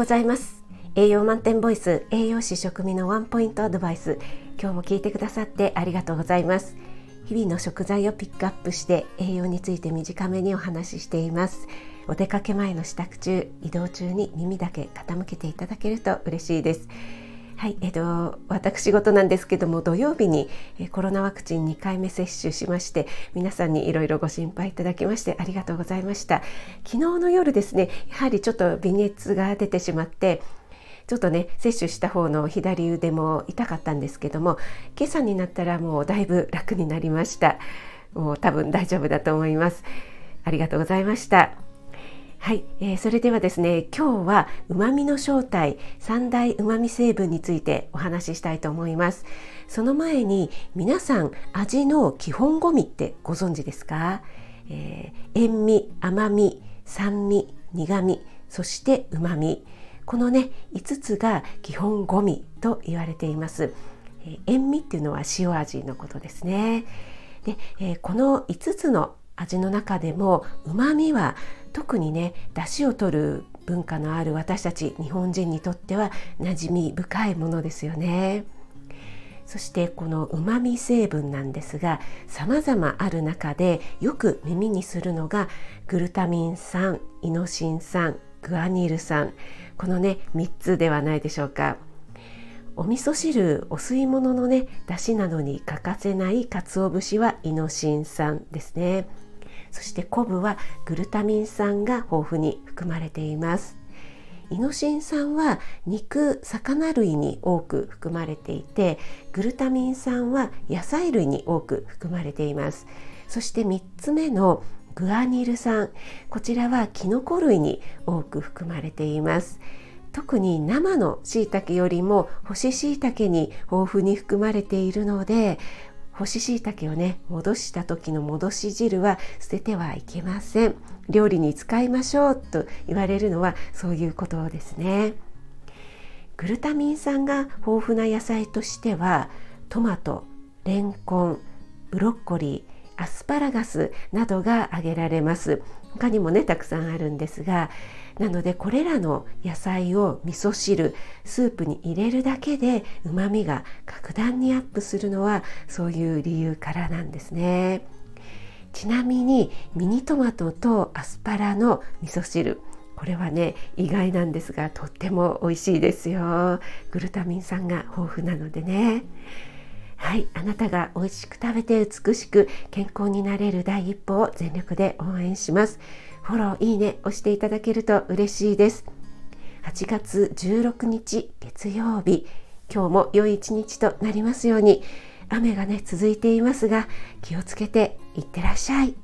ございます。栄養満点ボイス栄養士食味のワンポイントアドバイス。今日も聞いてくださってありがとうございます。日々の食材をピックアップして栄養について短めにお話ししています。お出かけ前の支度中移動中に耳だけ傾けていただけると嬉しいです。はい、えっと、私事なんですけども土曜日にコロナワクチン2回目接種しまして皆さんにいろいろご心配いただきましてありがとうございました。昨日の夜ですねやはりちょっと微熱が出てしまってちょっとね接種した方の左腕も痛かったんですけども今朝になったらもうだいぶ楽になりました。もう多分大丈夫だと思います。ありがとうございました。はい、えー、それではですね今日は旨味の正体三大旨味成分についてお話ししたいと思います。その前に皆さん味の基本ゴミってご存知ですか、えー、塩味甘み酸味苦味そして旨味。このね5つが基本ゴミと言われています、えー、塩味っていうのは塩味のことですね。で、えー、この5つの味の中でも旨味は特にね出汁を取る文化のある私たち日本人にとっては馴染み深いものですよね。そしてこのうまみ成分なんですが様々ある中でよく耳にするのがグルタミン酸イノシン酸グアニル酸このね3つではないでしょうか。お味噌汁お吸い物のね出汁などに欠かせない鰹節はイノシン酸ですね。そして昆布はグルタミン酸が豊富に含まれています。イノシン酸は肉魚類に多く含まれていてグルタミン酸は野菜類に多く含まれています。そして3つ目のグアニル酸こちらはキノコ類に多く含まれています。特に生の椎茸よりも干し椎茸に豊富に含まれているので干し椎茸をね戻した時の戻し汁は捨ててはいけません。料理に使いましょうと言われるのはそういうことですね。グルタミン酸が豊富な野菜としてはトマトレンコンブロッコリーアスパラガスなどが挙げられます。他にもねたくさんあるんですがなのでこれらの野菜を味噌汁スープに入れるだけでうまみが格段にアップするのはそういう理由からなんですね。ちなみにミニトマトとアスパラの味噌汁これはね意外なんですがとっても美味しいですよ。グルタミン酸が豊富なのでね。はいあなたが美味しく食べて美しく健康になれる第一歩を全力で応援しますフォロー、いいね押していただけると嬉しいです。8月16日月曜日、今日も良い一日となりますように、雨がね、続いていますが、気をつけていってらっしゃい。